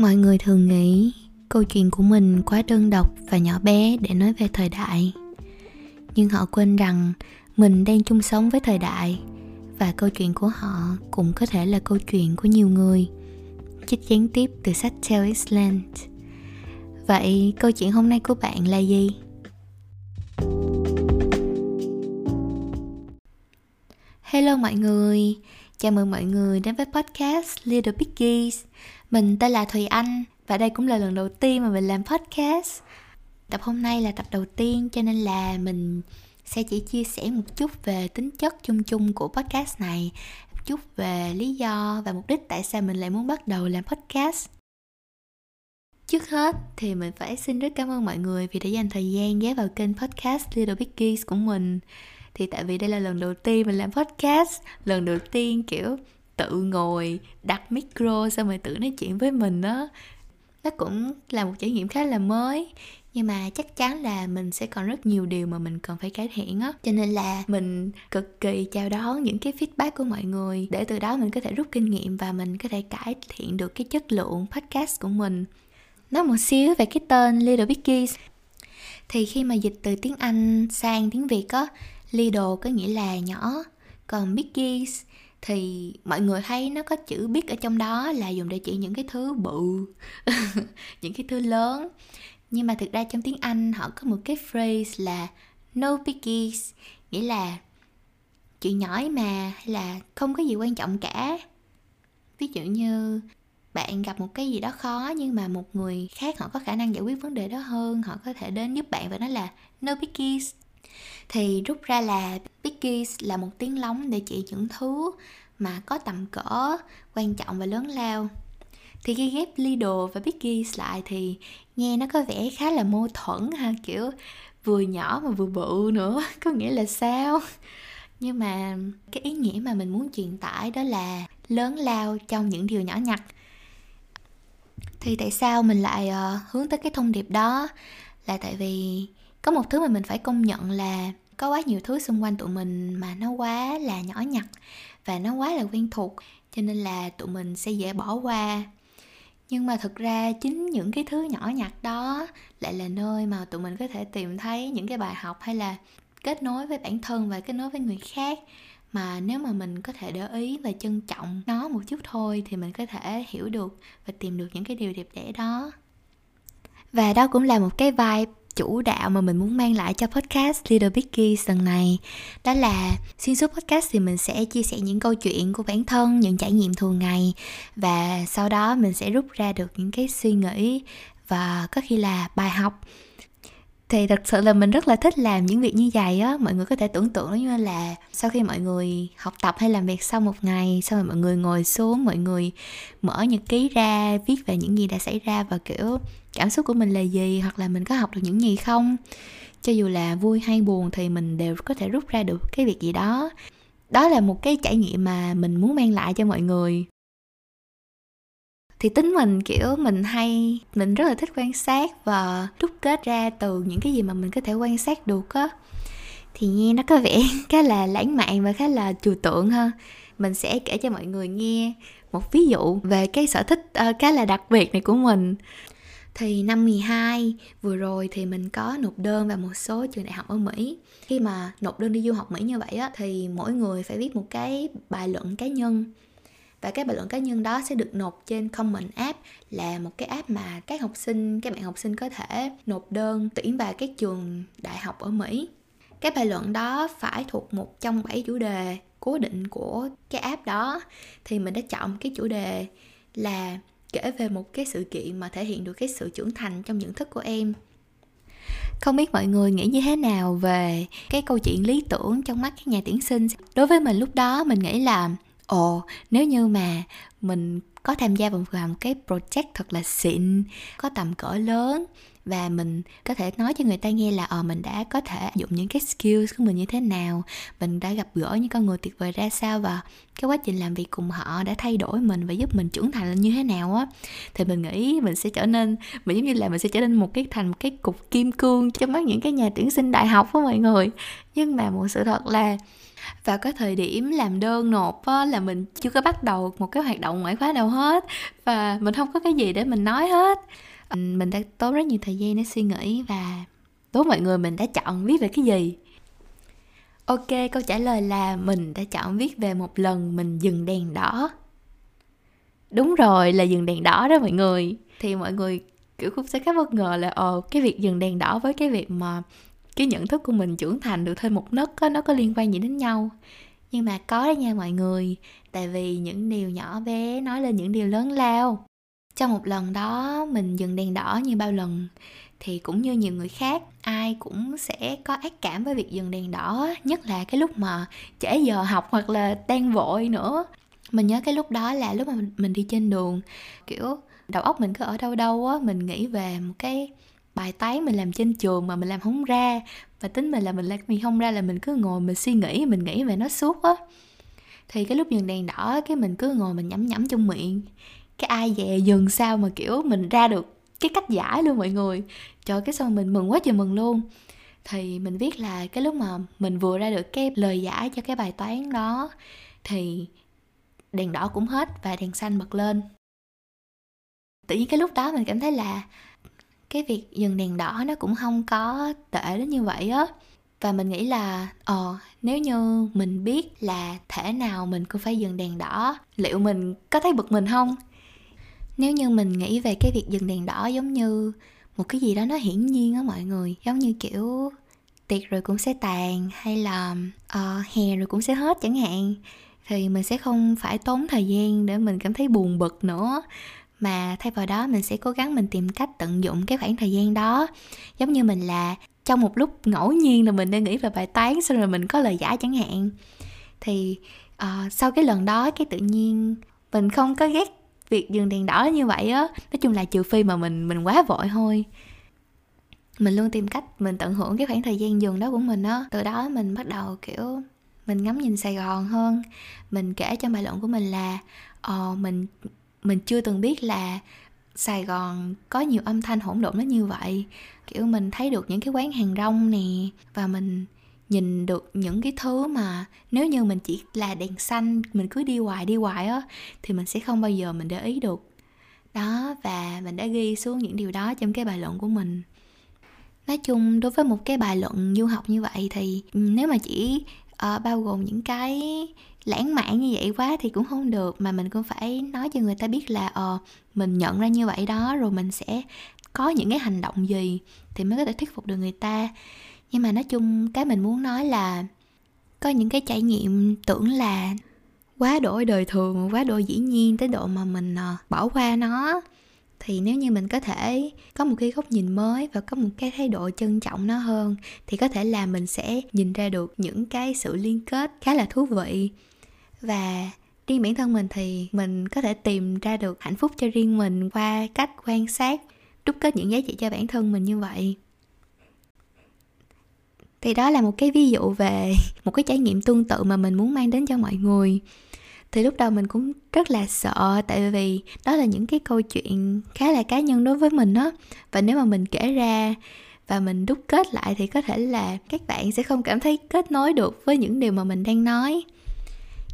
mọi người thường nghĩ câu chuyện của mình quá đơn độc và nhỏ bé để nói về thời đại. Nhưng họ quên rằng mình đang chung sống với thời đại và câu chuyện của họ cũng có thể là câu chuyện của nhiều người. Chích gián tiếp từ sách Tell Island vậy câu chuyện hôm nay của bạn là gì? Hello mọi người chào mừng mọi người đến với podcast Little Biggies. mình tên là Thùy Anh và đây cũng là lần đầu tiên mà mình làm podcast. Tập hôm nay là tập đầu tiên cho nên là mình sẽ chỉ chia sẻ một chút về tính chất chung chung của podcast này, một chút về lý do và mục đích tại sao mình lại muốn bắt đầu làm podcast. Trước hết thì mình phải xin rất cảm ơn mọi người vì đã dành thời gian ghé vào kênh podcast Little Biggies của mình. Thì tại vì đây là lần đầu tiên mình làm podcast, lần đầu tiên kiểu tự ngồi đặt micro xong rồi tự nói chuyện với mình đó nó cũng là một trải nghiệm khá là mới nhưng mà chắc chắn là mình sẽ còn rất nhiều điều mà mình cần phải cải thiện á. Cho nên là mình cực kỳ chào đón những cái feedback của mọi người để từ đó mình có thể rút kinh nghiệm và mình có thể cải thiện được cái chất lượng podcast của mình. Nói một xíu về cái tên Little Biggies thì khi mà dịch từ tiếng Anh sang tiếng Việt á Little có nghĩa là nhỏ. Còn Biggies thì mọi người thấy nó có chữ big ở trong đó là dùng để chỉ những cái thứ bự, những cái thứ lớn. Nhưng mà thực ra trong tiếng anh họ có một cái phrase là no biggies nghĩa là chuyện nhỏ mà, hay là không có gì quan trọng cả. Ví dụ như bạn gặp một cái gì đó khó nhưng mà một người khác họ có khả năng giải quyết vấn đề đó hơn, họ có thể đến giúp bạn và nói là no biggies thì rút ra là biggies là một tiếng lóng để chỉ những thứ mà có tầm cỡ quan trọng và lớn lao. Thì khi ghép Lidl và Biggies lại thì nghe nó có vẻ khá là mâu thuẫn ha kiểu vừa nhỏ mà vừa bự nữa có nghĩa là sao? Nhưng mà cái ý nghĩa mà mình muốn truyền tải đó là lớn lao trong những điều nhỏ nhặt. Thì tại sao mình lại uh, hướng tới cái thông điệp đó? Là tại vì có một thứ mà mình phải công nhận là có quá nhiều thứ xung quanh tụi mình mà nó quá là nhỏ nhặt và nó quá là quen thuộc, cho nên là tụi mình sẽ dễ bỏ qua. Nhưng mà thực ra chính những cái thứ nhỏ nhặt đó lại là nơi mà tụi mình có thể tìm thấy những cái bài học hay là kết nối với bản thân và kết nối với người khác mà nếu mà mình có thể để ý và trân trọng nó một chút thôi thì mình có thể hiểu được và tìm được những cái điều đẹp đẽ đó. Và đó cũng là một cái vibe chủ đạo mà mình muốn mang lại cho podcast Little Biggie lần này. Đó là, xuyên suốt podcast thì mình sẽ chia sẻ những câu chuyện của bản thân, những trải nghiệm thường ngày. Và sau đó mình sẽ rút ra được những cái suy nghĩ và có khi là bài học. Thì thật sự là mình rất là thích làm những việc như vậy á. Mọi người có thể tưởng tượng nó như là sau khi mọi người học tập hay làm việc sau một ngày, sau rồi mọi người ngồi xuống, mọi người mở nhật ký ra, viết về những gì đã xảy ra và, kiểu cảm xúc của mình là gì? Hoặc là mình có học được những gì không? Cho dù là vui hay buồn thì mình đều có thể rút ra được cái việc gì đó. Đó là một cái trải nghiệm mà mình muốn mang lại cho mọi người. Thì tính mình kiểu mình hay mình rất là thích quan sát và rút kết ra từ những cái gì mà mình có thể quan sát được á. Thì nghe nó có vẻ khá là lãng mạn và khá là trừu tượng ha. Mình sẽ kể cho mọi người nghe một ví dụ về cái sở thích uh, khá là đặc biệt này của mình thì năm 12 vừa rồi thì mình có nộp đơn vào một số trường đại học ở Mỹ. Khi mà nộp đơn đi du học Mỹ như vậy á thì mỗi người phải viết một cái bài luận cá nhân và cái bài luận cá nhân đó sẽ được nộp trên Common App là một cái app mà các học sinh, các bạn học sinh có thể nộp đơn tuyển vào các trường đại học ở Mỹ. Cái bài luận đó phải thuộc một trong bảy chủ đề cố định của cái app đó thì mình đã chọn cái chủ đề là kể về một cái sự kiện mà thể hiện được cái sự trưởng thành trong nhận thức của em. Không biết mọi người nghĩ như thế nào về cái câu chuyện lý tưởng trong mắt các nhà tuyển sinh? Đối với mình lúc đó, mình nghĩ là, ồ, nếu như mà mình có tham gia vào một cái project thật là xịn, có tầm cỡ lớn. Và mình có thể nói cho người ta nghe là ờ mình đã có thể áp dụng những cái skills của mình như thế nào, mình đã gặp gỡ những con người tuyệt vời ra sao và cái quá trình làm việc cùng họ đã thay đổi mình và giúp mình trưởng thành lên như thế nào á. Thì mình nghĩ mình sẽ trở nên, mình giống như là mình sẽ trở nên một cái, thành một cái cục kim cương cho mắt những cái nhà tuyển sinh đại học của mọi người. Nhưng mà một sự thật là vào cái thời điểm làm đơn nộp á, là mình chưa có bắt đầu một cái hoạt động ngoại khóa nào hết. Và mình không có cái gì để mình nói hết. Mình đã tốn rất nhiều thời gian để suy nghĩ và đố mọi người mình đã chọn viết về cái gì? Ok câu trả lời là mình đã chọn viết về một lần mình dừng đèn đỏ. Đúng rồi là dừng đèn đỏ đó mọi người. Thì mọi người kiểu cũng sẽ khá bất ngờ là ồ cái việc dừng đèn đỏ với cái việc mà cái nhận thức của mình trưởng thành được thêm một nấc á, nó có liên quan gì đến nhau. Nhưng mà có đấy nha mọi người, tại vì những điều nhỏ bé nói lên những điều lớn lao. Trong một lần đó, mình dừng đèn đỏ như bao lần, thì cũng như nhiều người khác, ai cũng sẽ có ác cảm với việc dừng đèn đỏ, nhất là cái lúc mà trễ giờ học hoặc là đang vội nữa. Mình nhớ cái lúc đó là lúc mà mình đi trên đường, kiểu, đầu óc mình cứ ở đâu đâu á, mình nghĩ về một cái bài toán mình làm trên trường mà mình làm không ra và tính mình là mình làm mình không ra là mình cứ ngồi mình suy nghĩ, mình nghĩ về nó suốt á. Thì cái lúc dừng đèn đỏ cái mình cứ ngồi mình nhắm nhắm trong miệng. Cái ai về dừng sao mà, kiểu, mình ra được cái cách giải luôn mọi người. Trời cái xong mình mừng quá trời mừng luôn. Thì mình viết là cái lúc mà mình vừa ra được cái lời giải cho cái bài toán đó, thì đèn đỏ cũng hết và đèn xanh bật lên. Tự nhiên cái lúc đó mình cảm thấy là cái việc dừng đèn đỏ nó cũng không có tệ đến như vậy á. Và mình nghĩ là ờ nếu như mình biết là thể nào mình cũng phải dừng đèn đỏ liệu mình có thấy bực mình không? Nếu như mình nghĩ về cái việc dừng đèn đỏ giống như một cái gì đó nó hiển nhiên á mọi người giống như kiểu tiệc rồi cũng sẽ tàn hay là uh, hè rồi cũng sẽ hết chẳng hạn thì mình sẽ không phải tốn thời gian để mình cảm thấy buồn bực nữa mà thay vào đó mình sẽ cố gắng mình tìm cách tận dụng cái khoảng thời gian đó. Giống như mình là trong một lúc ngẫu nhiên là mình đang nghĩ về bài toán xong rồi mình có lời giải chẳng hạn. Thì uh, sau cái lần đó cái tự nhiên mình không có ghét việc dừng đèn đỏ như vậy á. Nói chung là trừ phi mà mình mình quá vội thôi. Mình luôn tìm cách mình tận hưởng cái khoảng thời gian dừng đó của mình á. Từ đó mình bắt đầu kiểu mình ngắm nhìn sài gòn hơn. Mình kể trong bài luận của mình là ờ mình mình chưa từng biết là Sài Gòn có nhiều âm thanh hỗn độn đến như vậy. Kiểu mình thấy được những cái quán hàng rong nè, và mình nhìn được những cái thứ mà nếu như mình chỉ là đèn xanh, mình cứ đi hoài đi hoài á, thì mình sẽ không bao giờ mình để ý được. Đó, và mình đã ghi xuống những điều đó trong cái bài luận của mình. Nói chung, đối với một cái bài luận du học như vậy thì ừ, nếu mà chỉ uh, bao gồm những cái lãng mạn như vậy quá thì cũng không được mà mình cũng phải nói cho người ta biết là ờ uh, mình nhận ra như vậy đó rồi mình sẽ có những cái hành động gì thì mới có thể thuyết phục được người ta. Nhưng mà nói chung cái mình muốn nói là có những cái trải nghiệm tưởng là quá đổi đời thường quá độ dĩ nhiên tới độ mà mình uh, bỏ qua nó thì nếu như mình có thể có một cái góc nhìn mới và có một cái thái độ trân trọng nó hơn, thì có thể là mình sẽ nhìn ra được những cái sự liên kết khá là thú vị. Và riêng bản thân mình thì mình có thể tìm ra được hạnh phúc cho riêng mình qua cách quan sát đúc kết những giá trị cho bản thân mình như vậy. Thì đó là một cái ví dụ về một cái trải nghiệm tương tự mà mình muốn mang đến cho mọi người thì lúc đầu mình cũng rất là sợ, tại vì đó là những cái câu chuyện khá là cá nhân đối với mình á. Và nếu mà mình kể ra và mình đúc kết lại thì có thể là các bạn sẽ không cảm thấy kết nối được với những điều mà mình đang nói.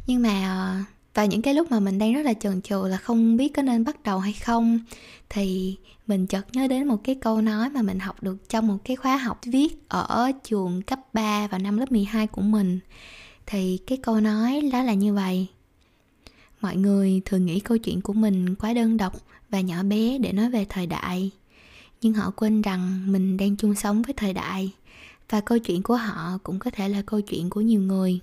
Nhưng mà ờ, và những cái lúc mà mình đang rất là chần chừ là không biết có nên bắt đầu hay không, thì mình chợt nhớ đến một cái câu nói mà mình học được trong một cái khóa học viết ở trường cấp 3 vào năm lớp 12 của mình. Thì cái câu nói đó là như vậy mọi người thường nghĩ câu chuyện của mình quá đơn độc và nhỏ bé để nói về thời đại. Nhưng họ quên rằng mình đang chung sống với thời đại và câu chuyện của họ cũng có thể là câu chuyện của nhiều người.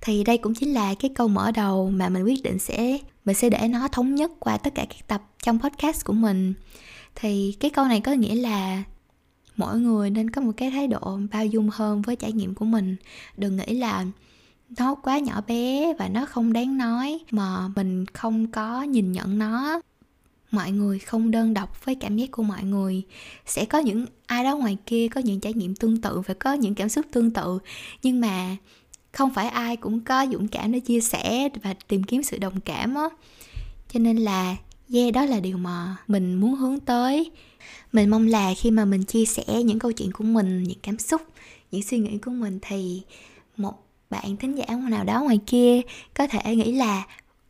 Thì đây cũng chính là cái câu mở đầu mà mình quyết định sẽ, mình sẽ để nó thống nhất qua tất cả các tập trong podcast của mình. Thì cái câu này có nghĩa là mỗi người nên có một cái thái độ bao dung hơn với trải nghiệm của mình. Đừng nghĩ là nó quá nhỏ bé và nó không đáng nói mà mình không có nhìn nhận nó. Mọi người không đơn độc với cảm giác của mọi người. Sẽ có những ai đó ngoài kia có những trải nghiệm tương tự và có những cảm xúc tương tự. Nhưng mà không phải ai cũng có dũng cảm để chia sẻ và tìm kiếm sự đồng cảm á. Cho nên là, yeah, đó là điều mà mình muốn hướng tới. Mình mong là khi mà mình chia sẻ những câu chuyện của mình, những cảm xúc, những suy nghĩ của mình thì một bạn thính giả nào đó ngoài kia có thể nghĩ là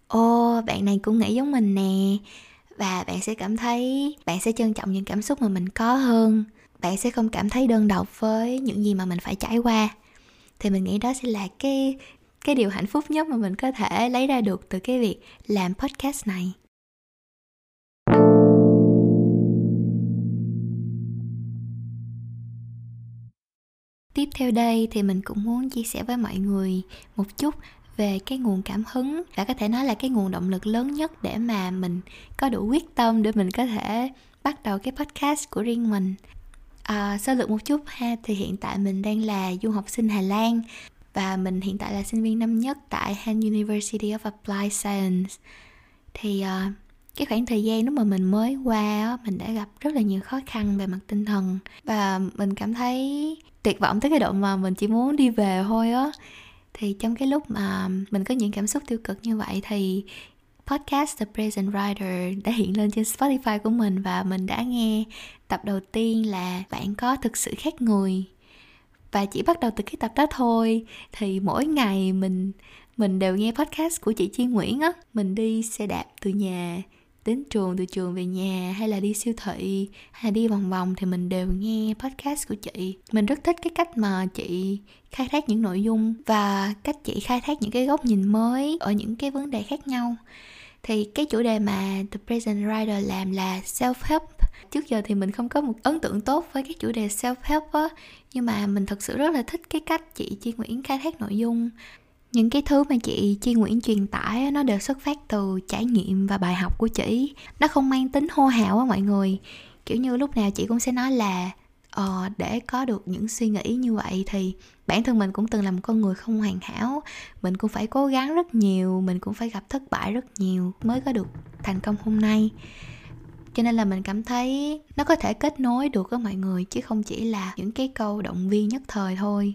ô bạn này cũng nghĩ giống mình nè. Và bạn sẽ cảm thấy, bạn sẽ trân trọng những cảm xúc mà mình có hơn. Bạn sẽ không cảm thấy đơn độc với những gì mà mình phải trải qua. Thì mình nghĩ đó sẽ là cái cái điều hạnh phúc nhất mà mình có thể lấy ra được từ cái việc làm podcast này. Tiếp theo đây thì mình cũng muốn chia sẻ với mọi người một chút về cái nguồn cảm hứng và có thể nói là cái nguồn động lực lớn nhất để mà mình có đủ quyết tâm để mình có thể bắt đầu cái podcast của riêng mình. À, sơ lược một chút ha thì hiện tại mình đang là du học sinh Hà Lan và mình hiện tại là sinh viên năm nhất tại Han University of Applied Science. Thì uh, cái khoảng thời gian lúc mà mình mới qua mình đã gặp rất là nhiều khó khăn về mặt tinh thần và mình cảm thấy tuyệt vọng tới cái độ mà mình chỉ muốn đi về thôi á. Thì trong cái lúc mà mình có những cảm xúc tiêu cực như vậy thì podcast The Present Writer đã hiện lên trên Spotify của mình và mình đã nghe tập đầu tiên là bạn có thực sự khác người. Và chỉ bắt đầu từ cái tập đó thôi. Thì mỗi ngày mình mình đều nghe podcast của chị Chi Nguyễn á. Mình đi xe đạp từ nhà đến trường, từ trường về nhà hay là đi siêu thị hay là đi vòng vòng thì mình đều nghe podcast của chị. Mình rất thích cái cách mà chị khai thác những nội dung và cách chị khai thác những cái góc nhìn mới ở những cái vấn đề khác nhau. Thì cái chủ đề mà The Present Writer làm là self help trước giờ thì mình không có một ấn tượng tốt với cái chủ đề self help á, nhưng mà mình thật sự rất là thích cái cách chị Chi Nguyễn khai thác nội dung những cái thứ mà chị Chi Nguyễn truyền tải nó đều xuất phát từ trải nghiệm và bài học của chị. Nó không mang tính hô hào á mọi người. Kiểu như lúc nào chị cũng sẽ nói là ờ, để có được những suy nghĩ như vậy thì bản thân mình cũng từng là một con người không hoàn hảo. Mình cũng phải cố gắng rất nhiều mình cũng phải gặp thất bại rất nhiều mới có được thành công hôm nay. Cho nên là mình cảm thấy nó có thể kết nối được với mọi người chứ không chỉ là những cái câu động viên nhất thời thôi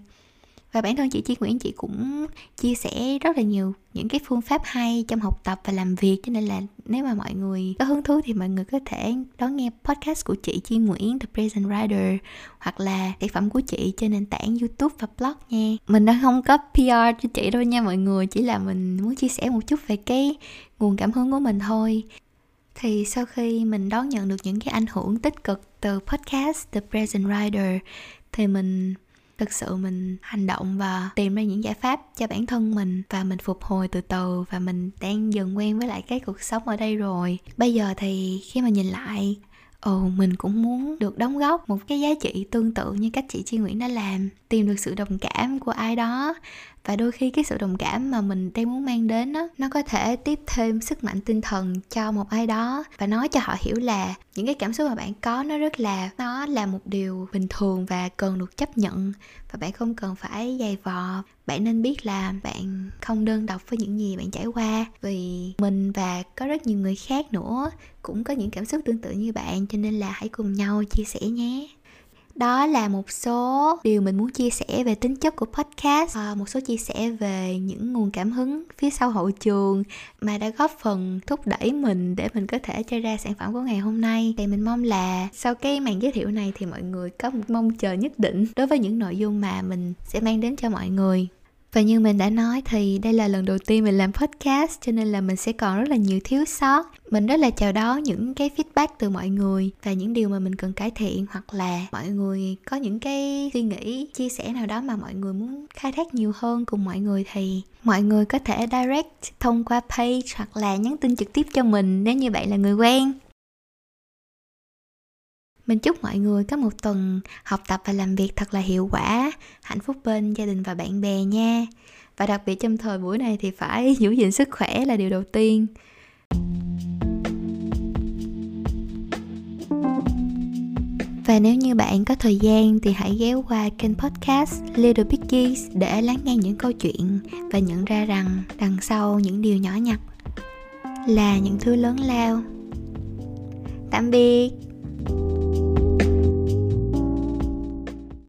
và bản thân chị Chi Nguyễn chị cũng chia sẻ rất là nhiều những cái phương pháp hay trong học tập và làm việc cho nên là nếu mà mọi người có hứng thú thì mọi người có thể đón nghe podcast của chị Chi Nguyễn The Present Writer hoặc là sản phẩm của chị trên nền tảng YouTube và blog nha. Mình đang không có PR cho chị đâu nha mọi người, chỉ là mình muốn chia sẻ một chút về cái nguồn cảm hứng của mình thôi thì sau khi mình đón nhận được những cái ảnh hưởng tích cực từ podcast The Present Writer thì mình thực sự mình hành động và tìm ra những giải pháp cho bản thân mình và mình phục hồi từ từ và mình đang dần quen với lại cái cuộc sống ở đây rồi. Bây giờ thì khi mà nhìn lại, ồ, mình cũng muốn được đóng góp một cái giá trị tương tự như cách chị Chi Nguyễn đã làm tìm được sự đồng cảm của ai đó. Và đôi khi cái sự đồng cảm mà mình đang muốn mang đến đó, nó có thể tiếp thêm sức mạnh tinh thần cho một ai đó. Và nói cho họ hiểu là những cái cảm xúc mà bạn có nó rất là nó là một điều bình thường và cần được chấp nhận. Và bạn không cần phải dày vò. Bạn nên biết là bạn không đơn độc với những gì bạn trải qua. Vì mình và có rất nhiều người khác nữa cũng có những cảm xúc tương tự như bạn cho nên là hãy cùng nhau chia sẻ nhé đó là một số điều mình muốn chia sẻ về tính chất của podcast. À, một số chia sẻ về những nguồn cảm hứng phía sau hậu trường mà đã góp phần thúc đẩy mình để mình có thể cho ra sản phẩm của ngày hôm nay. Thì mình mong là sau cái màn giới thiệu này thì mọi người có một mong chờ nhất định đối với những nội dung mà mình sẽ mang đến cho mọi người và như mình đã nói thì đây là lần đầu tiên mình làm podcast, cho nên là mình sẽ còn rất là nhiều thiếu sót. Mình rất là chào đón những cái feedback từ mọi người và những điều mà mình cần cải thiện, hoặc là mọi người có những cái suy nghĩ, chia sẻ nào đó mà mọi người muốn khai thác nhiều hơn cùng mọi người thì mọi người có thể direct thông qua page hoặc là nhắn tin trực tiếp cho mình. Nếu như bạn là người quen mình chúc mọi người có một tuần học tập và làm việc thật là hiệu quả, hạnh phúc bên gia đình và bạn bè nha. Và đặc biệt trong thời buổi này thì phải giữ gìn sức khỏe là điều đầu tiên. Và nếu như bạn có thời gian thì hãy ghé qua kênh podcast Little Piggies để lắng nghe những câu chuyện và nhận ra rằng đằng sau những điều nhỏ nhặt là những thứ lớn lao. Tạm biệt!